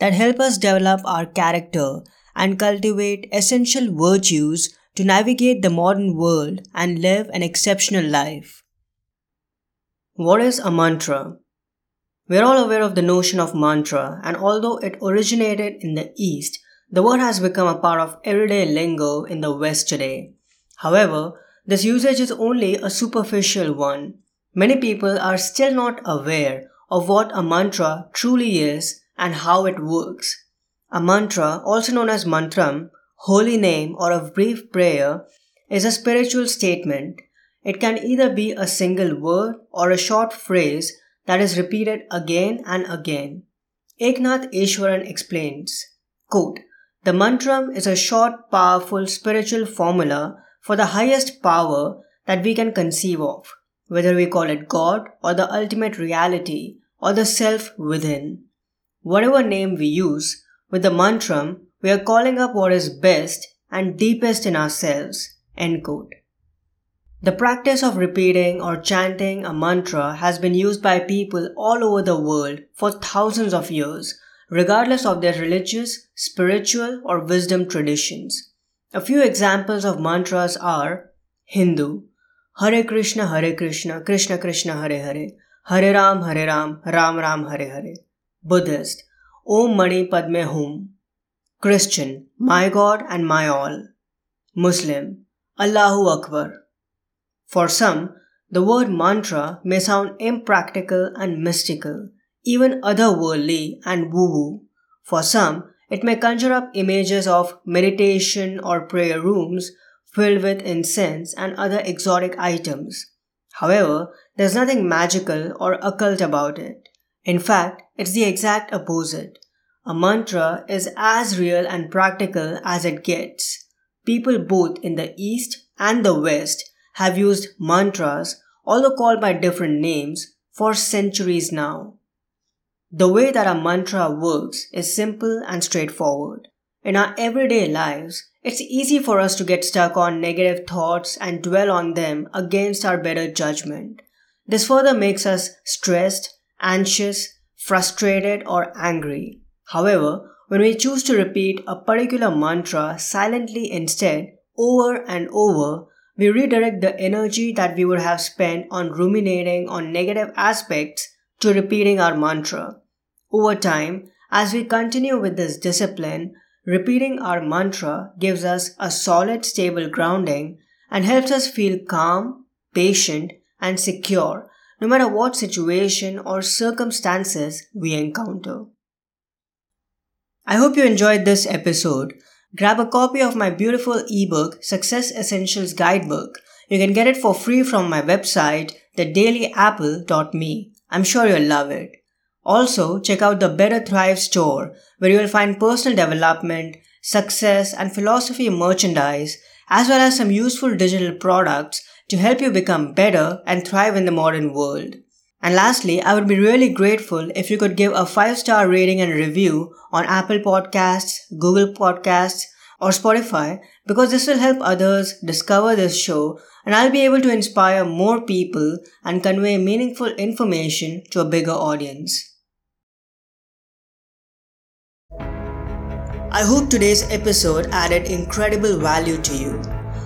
that help us develop our character and cultivate essential virtues to navigate the modern world and live an exceptional life. What is a mantra? We're all aware of the notion of mantra, and although it originated in the East, the word has become a part of everyday lingo in the West today. However, this usage is only a superficial one. Many people are still not aware of what a mantra truly is and how it works. A mantra, also known as mantram, holy name, or a brief prayer, is a spiritual statement. It can either be a single word or a short phrase that is repeated again and again. Eknath Easwaran explains, quote, The mantram is a short, powerful spiritual formula for the highest power that we can conceive of, whether we call it God or the ultimate reality or the self within. Whatever name we use, with the mantram, we are calling up what is best and deepest in ourselves. End quote. The practice of repeating or chanting a mantra has been used by people all over the world for thousands of years, regardless of their religious, spiritual, or wisdom traditions. A few examples of mantras are Hindu, Hare Krishna, Hare Krishna, Krishna Krishna, Hare Hare, Hare Ram, Hare Ram, Ram Ram, Hare Hare. Buddhist, Om Mani Padme Hum. Christian, My God and My All. Muslim, Allahu Akbar. For some, the word mantra may sound impractical and mystical, even otherworldly and woo woo. For some, it may conjure up images of meditation or prayer rooms filled with incense and other exotic items. However, there's nothing magical or occult about it. In fact, it's the exact opposite. A mantra is as real and practical as it gets. People both in the East and the West have used mantras, although called by different names, for centuries now. The way that a mantra works is simple and straightforward. In our everyday lives, it's easy for us to get stuck on negative thoughts and dwell on them against our better judgment. This further makes us stressed anxious, frustrated, or angry. However, when we choose to repeat a particular mantra silently instead, over and over, we redirect the energy that we would have spent on ruminating on negative aspects to repeating our mantra. Over time, as we continue with this discipline, repeating our mantra gives us a solid, stable grounding and helps us feel calm, patient, and secure no matter what situation or circumstances we encounter. I hope you enjoyed this episode. Grab a copy of my beautiful ebook, Success Essentials Guidebook. You can get it for free from my website, thedailyapple.me. I'm sure you'll love it. Also, check out the Better Thrive store, where you'll find personal development, success, and philosophy merchandise, as well as some useful digital products to help you become better and thrive in the modern world. And lastly, I would be really grateful if you could give a 5 star rating and review on Apple Podcasts, Google Podcasts, or Spotify because this will help others discover this show and I'll be able to inspire more people and convey meaningful information to a bigger audience. I hope today's episode added incredible value to you.